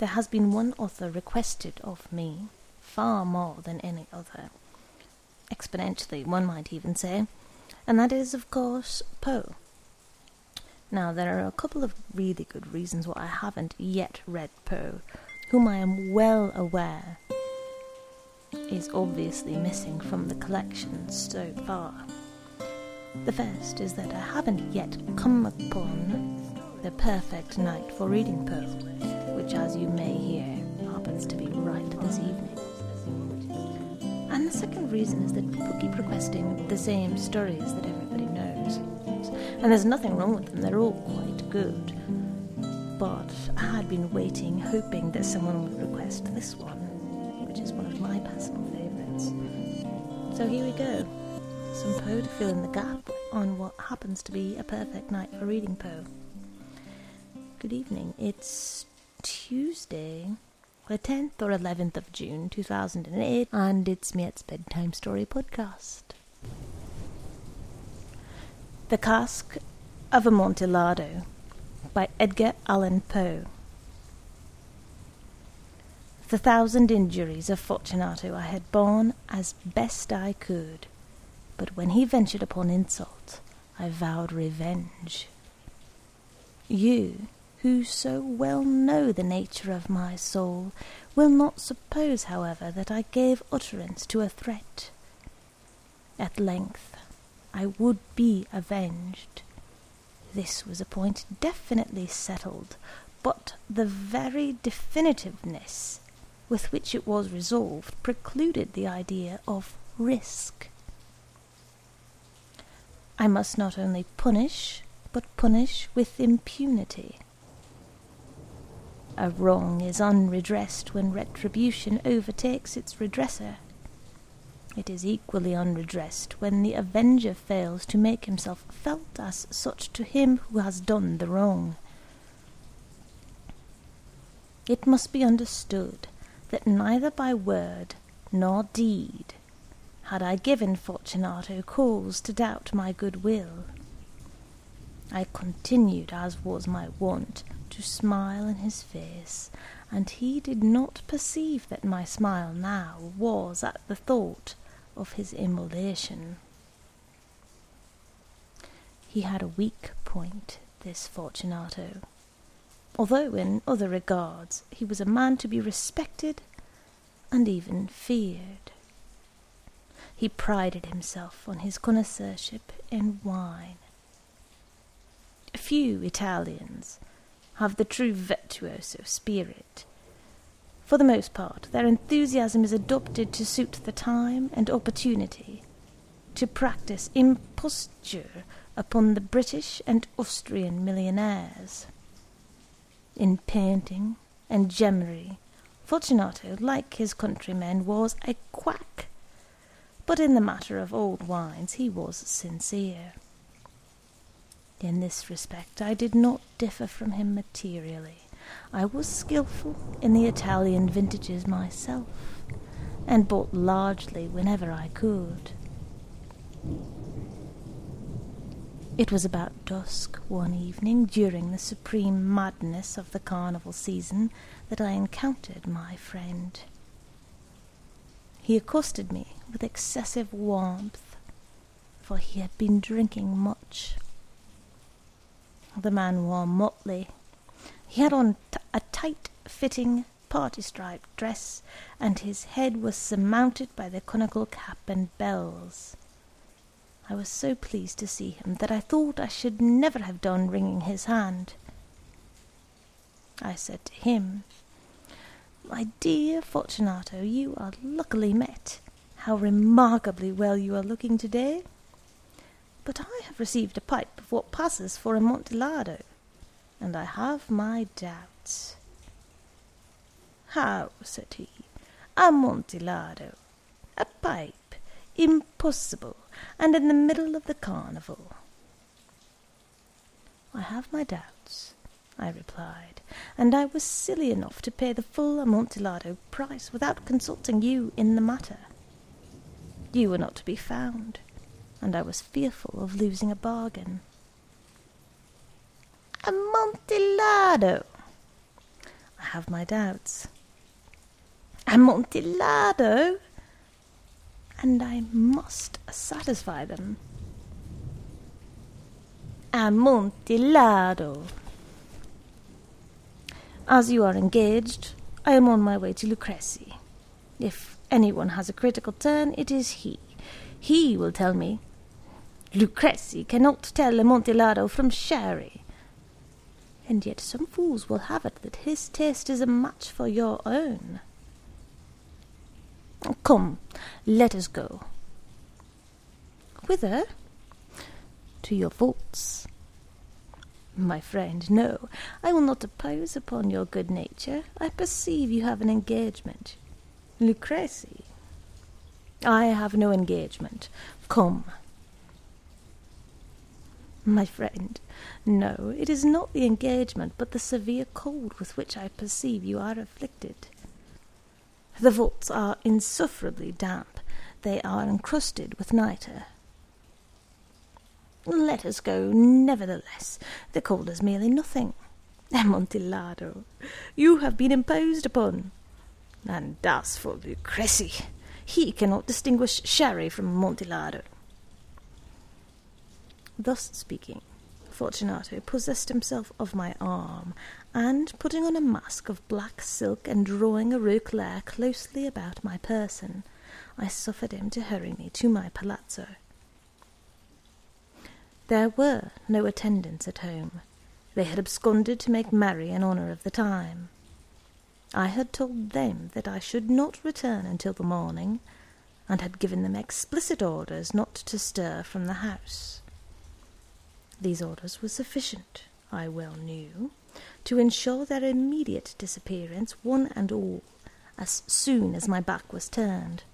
there has been one author requested of me far more than any other, exponentially, one might even say, and that is, of course, Poe. Now, there are a couple of really good reasons why I haven't yet read Poe, whom I am well aware is obviously missing from the collection so far. The first is that I haven't yet come upon the perfect night for reading Poe, which, as you may hear, happens to be right this evening. And the second reason is that people keep requesting the same stories that everybody knows. And there's nothing wrong with them, they're all quite good. But I had been waiting, hoping that someone would request this one, which is one of my personal favourites. So here we go. Some Poe to fill in the gap on what happens to be a perfect night for reading Poe. Good evening. It's Tuesday, the 10th or 11th of June 2008, and it's Miette's Bedtime Story Podcast. The Cask of Amontillado by Edgar Allan Poe. The thousand injuries of Fortunato I had borne as best I could, but when he ventured upon insult, I vowed revenge. You, who so well know the nature of my soul, will not suppose, however, that I gave utterance to a threat. At length I would be avenged. This was a point definitely settled, but the very definitiveness with which it was resolved precluded the idea of risk. I must not only punish, but punish with impunity. A wrong is unredressed when retribution overtakes its redresser. It is equally unredressed when the avenger fails to make himself felt as such to him who has done the wrong. It must be understood that neither by word nor deed had I given Fortunato cause to doubt my good will. I continued, as was my wont, to smile in his face, and he did not perceive that my smile now was at the thought of his immolation. He had a weak point, this Fortunato, although in other regards he was a man to be respected and even feared. He prided himself on his connoisseurship in wine. A few Italians have the true virtuoso spirit. For the most part, their enthusiasm is adopted to suit the time and opportunity, to practice imposture upon the British and Austrian millionaires. In painting and gemmery, Fortunato, like his countrymen, was a quack, but in the matter of old wines he was sincere. In this respect I did not differ from him materially. I was skilful in the Italian vintages myself, and bought largely whenever I could. It was about dusk one evening during the supreme madness of the carnival season that I encountered my friend. He accosted me with excessive warmth, for he had been drinking much. The man wore motley he had on t- a tight fitting party striped dress, and his head was surmounted by the conical cap and bells. I was so pleased to see him that I thought I should never have done wringing his hand. I said to him, My dear Fortunato, you are luckily met. How remarkably well you are looking today! But I have received a pipe of what passes for a Amontillado and I have my doubts. How? said he. Amontillado. A pipe. Impossible. And in the middle of the carnival. I have my doubts, I replied, and I was silly enough to pay the full Amontillado price without consulting you in the matter. You were not to be found, and I was fearful of losing a bargain. Amontillado! I have my doubts. Amontillado! And I must satisfy them. Amontillado! As you are engaged, I am on my way to Luchesi. If anyone has a critical turn, it is he. He will tell me. Luchesi cannot tell Amontillado from sherry. And yet some fools will have it that his taste is a match for your own. Come, let us go. Whither? To your vaults. My friend, no, I will not oppose upon your good nature. I perceive you have an engagement. Luchesi. I have no engagement. Come. My friend, no, it is not the engagement, but the severe cold with which I perceive you are afflicted. The vaults are insufferably damp. They are encrusted with nitre. Let us go, nevertheless. The cold is merely nothing. Amontillado, you have been imposed upon. And as for Luchesi, he cannot distinguish sherry from Amontillado. Thus speaking, Fortunato possessed himself of my arm, and putting on a mask of black silk and drawing a roquelaire closely about my person, I suffered him to hurry me to my palazzo. There were no attendants at home. They had absconded to make merry in honour of the time. I had told them that I should not return until the morning, and had given them explicit orders not to stir from the house. These orders were sufficient, I well knew, to ensure their immediate disappearance, one and all, as soon as my back was turned.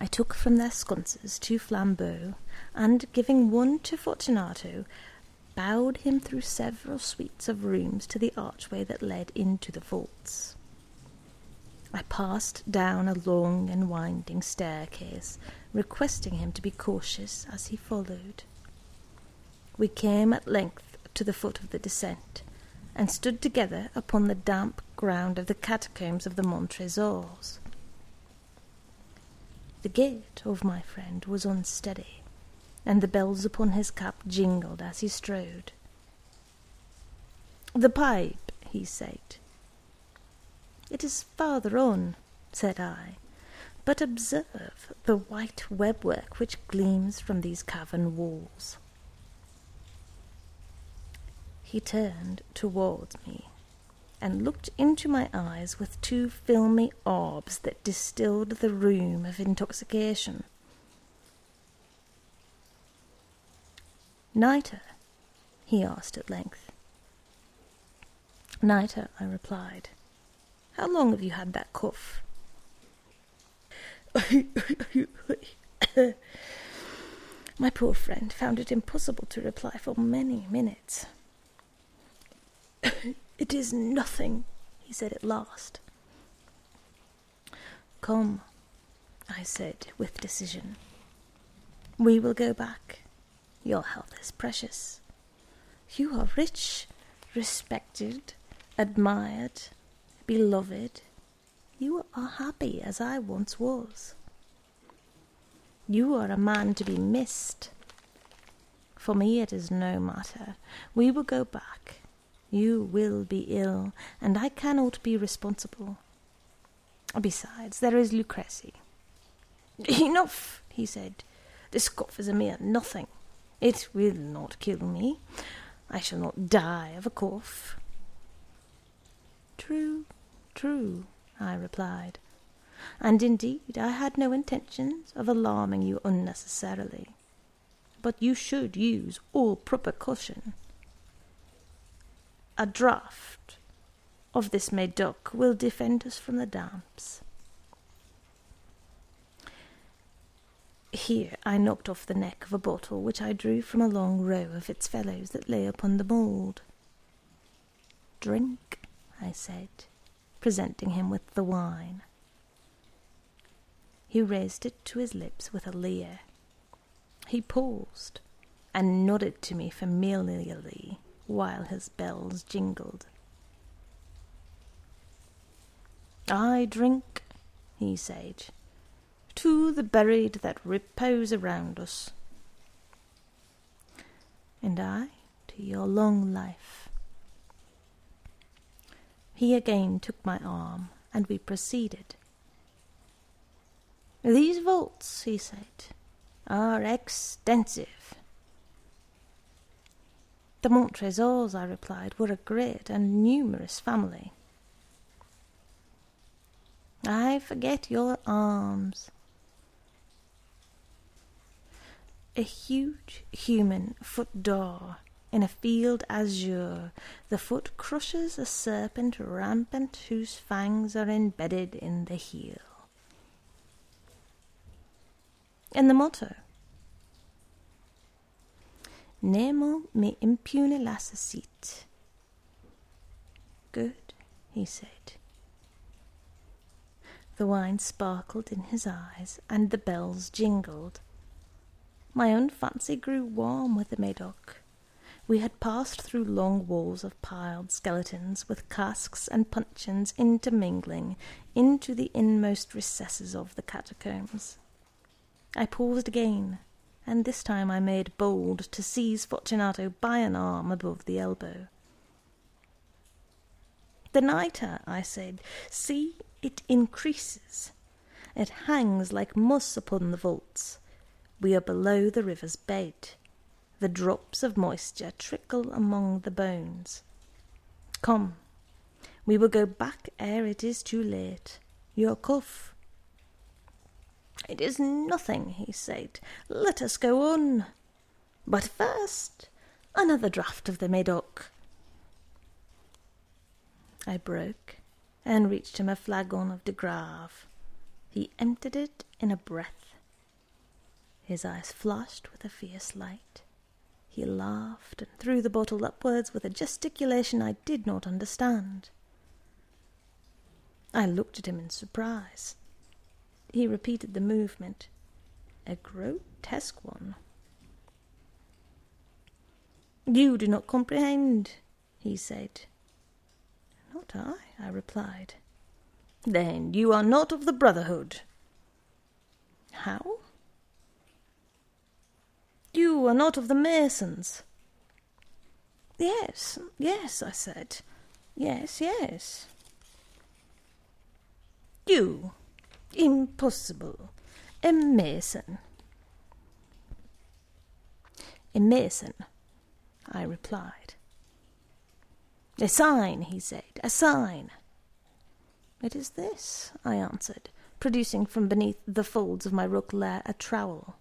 I took from their sconces two flambeaux, and giving one to Fortunato, bowed him through several suites of rooms to the archway that led into the vaults. I passed down a long and winding staircase, requesting him to be cautious as he followed. We came at length to the foot of the descent, and stood together upon the damp ground of the catacombs of the Montresors. The gait of my friend was unsteady, and the bells upon his cap jingled as he strode. The pipe, he said. It is farther on, said I, but observe the white webwork which gleams from these cavern walls. He turned towards me and looked into my eyes with two filmy orbs that distilled the rheum of intoxication. Nitre? he asked at length. Nitre, I replied. How long have you had that cough? My poor friend found it impossible to reply for many minutes. it is nothing, he said at last. Come, I said with decision. We will go back. Your health is precious. You are rich, respected, admired, beloved. You are happy as I once was. You are a man to be missed. For me it is no matter. We will go back. You will be ill, and I cannot be responsible. Besides, there is Luchesi. Enough, he said. This cough is a mere nothing. It will not kill me. I shall not die of a cough. True, true, I replied. And indeed I had no intentions of alarming you unnecessarily. But you should use all proper caution. A draught of this Medoc will defend us from the damps. Here I knocked off the neck of a bottle which I drew from a long row of its fellows that lay upon the mould. Drink, I said presenting him with the wine. He raised it to his lips with a leer. He paused and nodded to me familiarly while his bells jingled. I drink, he said, to the buried that repose around us, and I to your long life. He again took my arm, and we proceeded. These vaults, he said, are extensive. The Montresors, I replied, were a great and numerous family. I forget your arms. A huge human foot d'or in a field azure, the foot crushes a serpent rampant whose fangs are embedded in the heel. And the motto Nemo me impune lacessit. Good, he said. The wine sparkled in his eyes, and the bells jingled. My own fancy grew warm with the Medoc. We had passed through long walls of piled skeletons, with casks and puncheons intermingling, into the inmost recesses of the catacombs. I paused again, and this time I made bold to seize Fortunato by an arm above the elbow. The nitre, I said, see, it increases. It hangs like moss upon the vaults. We are below the river's bed. The drops of moisture trickle among the bones. Come, we will go back ere it is too late. Your cuff. It is nothing, he said. Let us go on. But first, another draught of the Medoc. I broke and reached him a flagon of de Grave. He emptied it in a breath. His eyes flashed with a fierce light. He laughed and threw the bottle upwards with a gesticulation I did not understand. I looked at him in surprise. He repeated the movement, a grotesque one. You do not comprehend, he said. Not I, I replied. Then you are not of the Brotherhood. How? Are not of the Masons. Yes, yes, I said. Yes, yes. You? Impossible. A Mason. A Mason, I replied. A sign, he said, a sign. It is this, I answered, producing from beneath the folds of my roquelaire a trowel.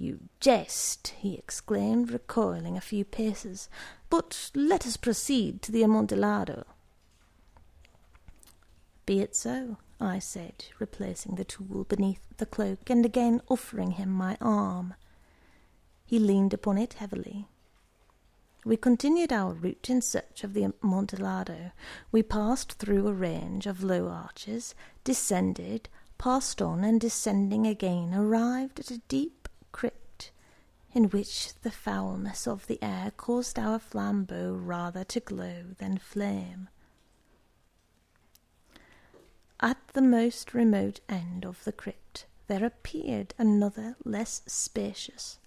You jest, he exclaimed, recoiling a few paces. But let us proceed to the Amontillado. Be it so, I said, replacing the tool beneath the cloak and again offering him my arm. He leaned upon it heavily. We continued our route in search of the Amontillado. We passed through a range of low arches, descended, passed on, and descending again, arrived at a deep in which the foulness of the air caused our flambeau rather to glow than flame. At the most remote end of the crypt there appeared another less spacious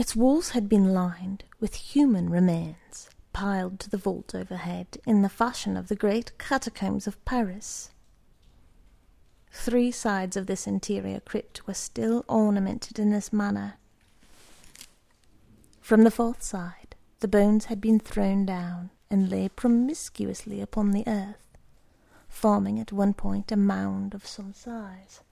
Its walls had been lined with human remains, piled to the vault overhead in the fashion of the great catacombs of Paris. Three sides of this interior crypt were still ornamented in this manner. From the fourth side, the bones had been thrown down and lay promiscuously upon the earth, forming at one point a mound of some size.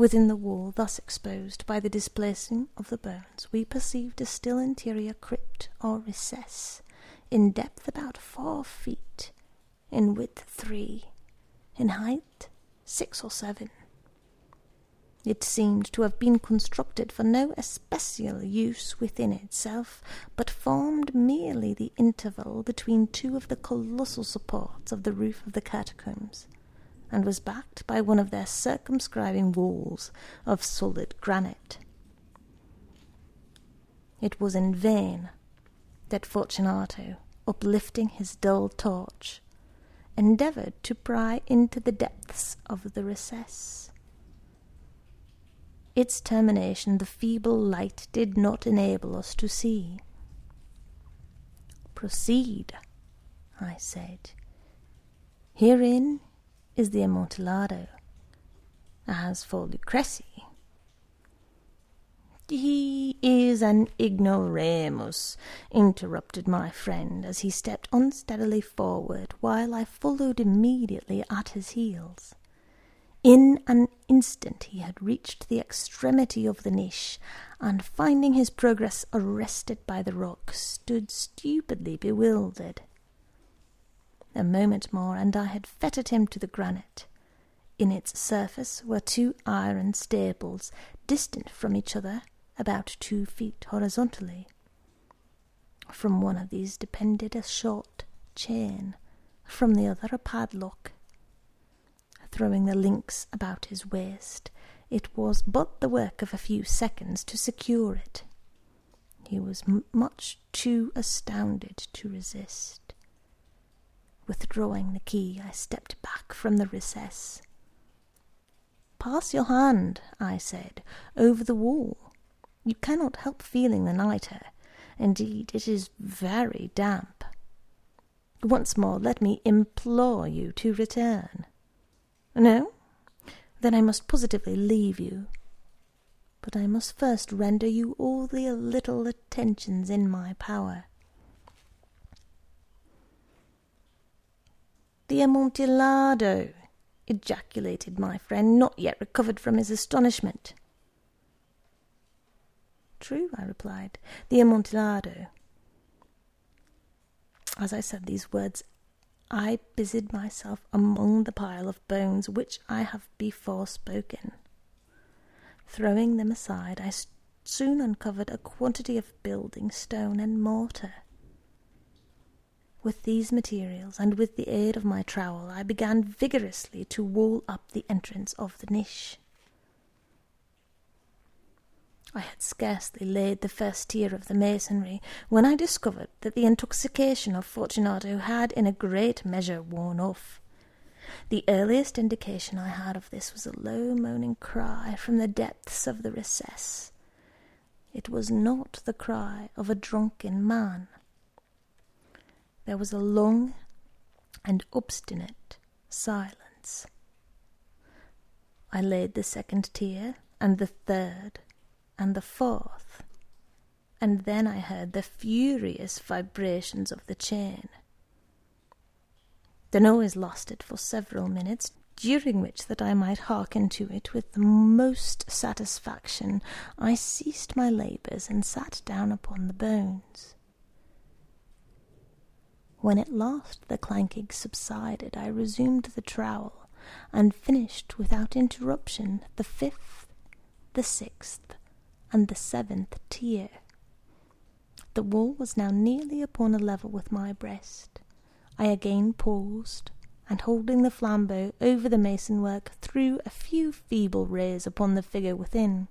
Within the wall thus exposed by the displacing of the bones, we perceived a still interior crypt or recess, in depth about four feet, in width three, in height six or seven. It seemed to have been constructed for no especial use within itself, but formed merely the interval between two of the colossal supports of the roof of the catacombs, and was backed by one of their circumscribing walls of solid granite. It was in vain that Fortunato, uplifting his dull torch, endeavoured to pry into the depths of the recess its termination the feeble light did not enable us to see. Proceed, I said. Herein is the Amontillado. As for Luchesi, he is an ignoramus, interrupted my friend as he stepped unsteadily forward, while I followed immediately at his heels. In an instant he had reached the extremity of the niche, and finding his progress arrested by the rock, stood stupidly bewildered. A moment more, and I had fettered him to the granite. In its surface were two iron staples, distant from each other about two feet horizontally. From one of these depended a short chain, from the other a padlock throwing the links about his waist. It was but the work of a few seconds to secure it. He was m- much too astounded to resist. Withdrawing the key, I stepped back from the recess. Pass your hand, I said, over the wall. You cannot help feeling the nitre. Indeed, it is very damp. Once more, let me implore you to return. No? Then I must positively leave you. But I must first render you all the little attentions in my power. The Amontillado! ejaculated my friend, not yet recovered from his astonishment. True, I replied, the Amontillado. As I said these words, I busied myself among the pile of bones which I have before spoken. Throwing them aside, I soon uncovered a quantity of building stone and mortar. With these materials, and with the aid of my trowel, I began vigorously to wall up the entrance of the niche. I had scarcely laid the first tier of the masonry when I discovered that the intoxication of Fortunato had in a great measure worn off. The earliest indication I had of this was a low moaning cry from the depths of the recess. It was not the cry of a drunken man. There was a long and obstinate silence. I laid the second tier and the third and the fourth, and then I heard the furious vibrations of the chain. The noise lasted for several minutes, during which, that I might hearken to it with the most satisfaction, I ceased my labours and sat down upon the bones. When at last the clanking subsided, I resumed the trowel, and finished without interruption the fifth, the sixth, and the seventh tier. The wall was now nearly upon a level with my breast. I again paused, and holding the flambeau over the mason work, threw a few feeble rays upon the figure within.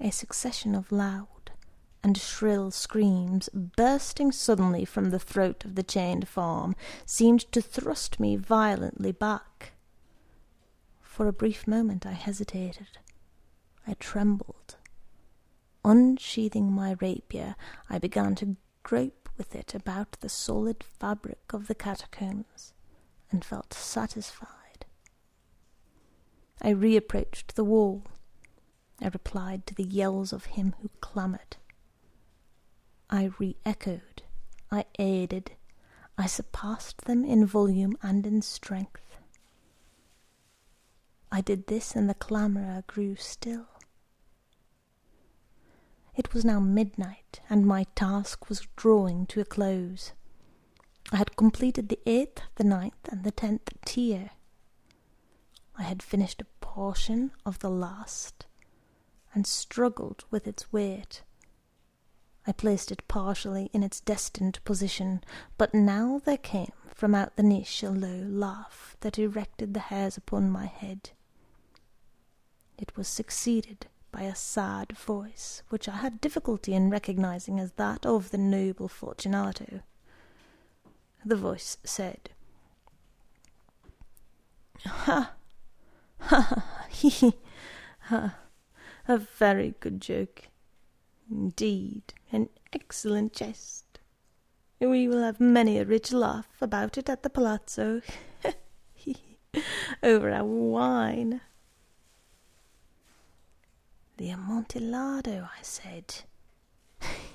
A succession of loud and shrill screams, bursting suddenly from the throat of the chained form, seemed to thrust me violently back. For a brief moment I hesitated. I trembled. Unsheathing my rapier, I began to grope with it about the solid fabric of the catacombs, and felt satisfied. I reapproached the wall. I replied to the yells of him who clamoured. I re echoed. I aided. I surpassed them in volume and in strength. I did this, and the clamourer grew still. It was now midnight, and my task was drawing to a close. I had completed the eighth, the ninth, and the tenth tier. I had finished a portion of the last and struggled with its weight. I placed it partially in its destined position, but now there came from out the niche a low laugh that erected the hairs upon my head. It was succeeded by a sad voice, which I had difficulty in recognizing as that of the noble Fortunato. The voice said, Ha! Ha! He! Ha! A very good joke. Indeed, an excellent jest. We will have many a rich laugh about it at the palazzo. Over our wine. The Amontillado, I said.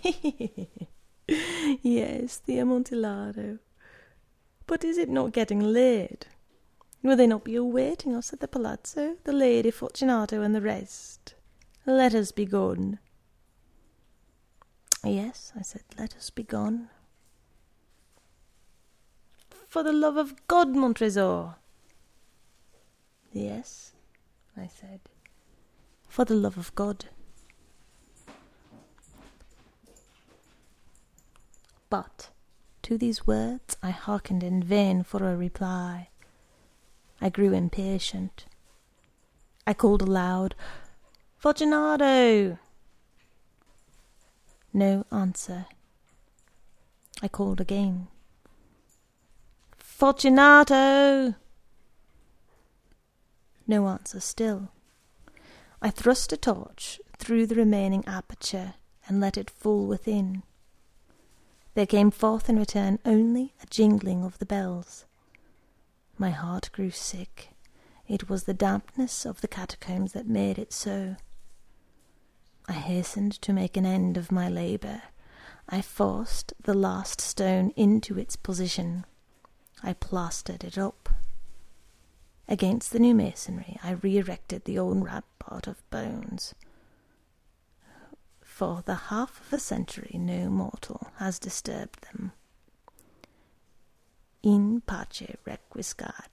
yes, the Amontillado. But is it not getting late? Will they not be awaiting us at the palazzo, the Lady Fortunato and the rest? Let us be gone. Yes, I said, let us be gone. For the love of God, Montresor. Yes, I said for the love of God. But to these words I hearkened in vain for a reply. I grew impatient. I called aloud, Fortunato! No answer. I called again. Fortunato! No answer still. I thrust a torch through the remaining aperture and let it fall within. There came forth in return only a jingling of the bells. My heart grew sick. It was the dampness of the catacombs that made it so. I hastened to make an end of my labour. I forced the last stone into its position. I plastered it up. Against the new masonry, I re erected the old rampart of bones. For the half of a century, no mortal has disturbed them. In pace requiescat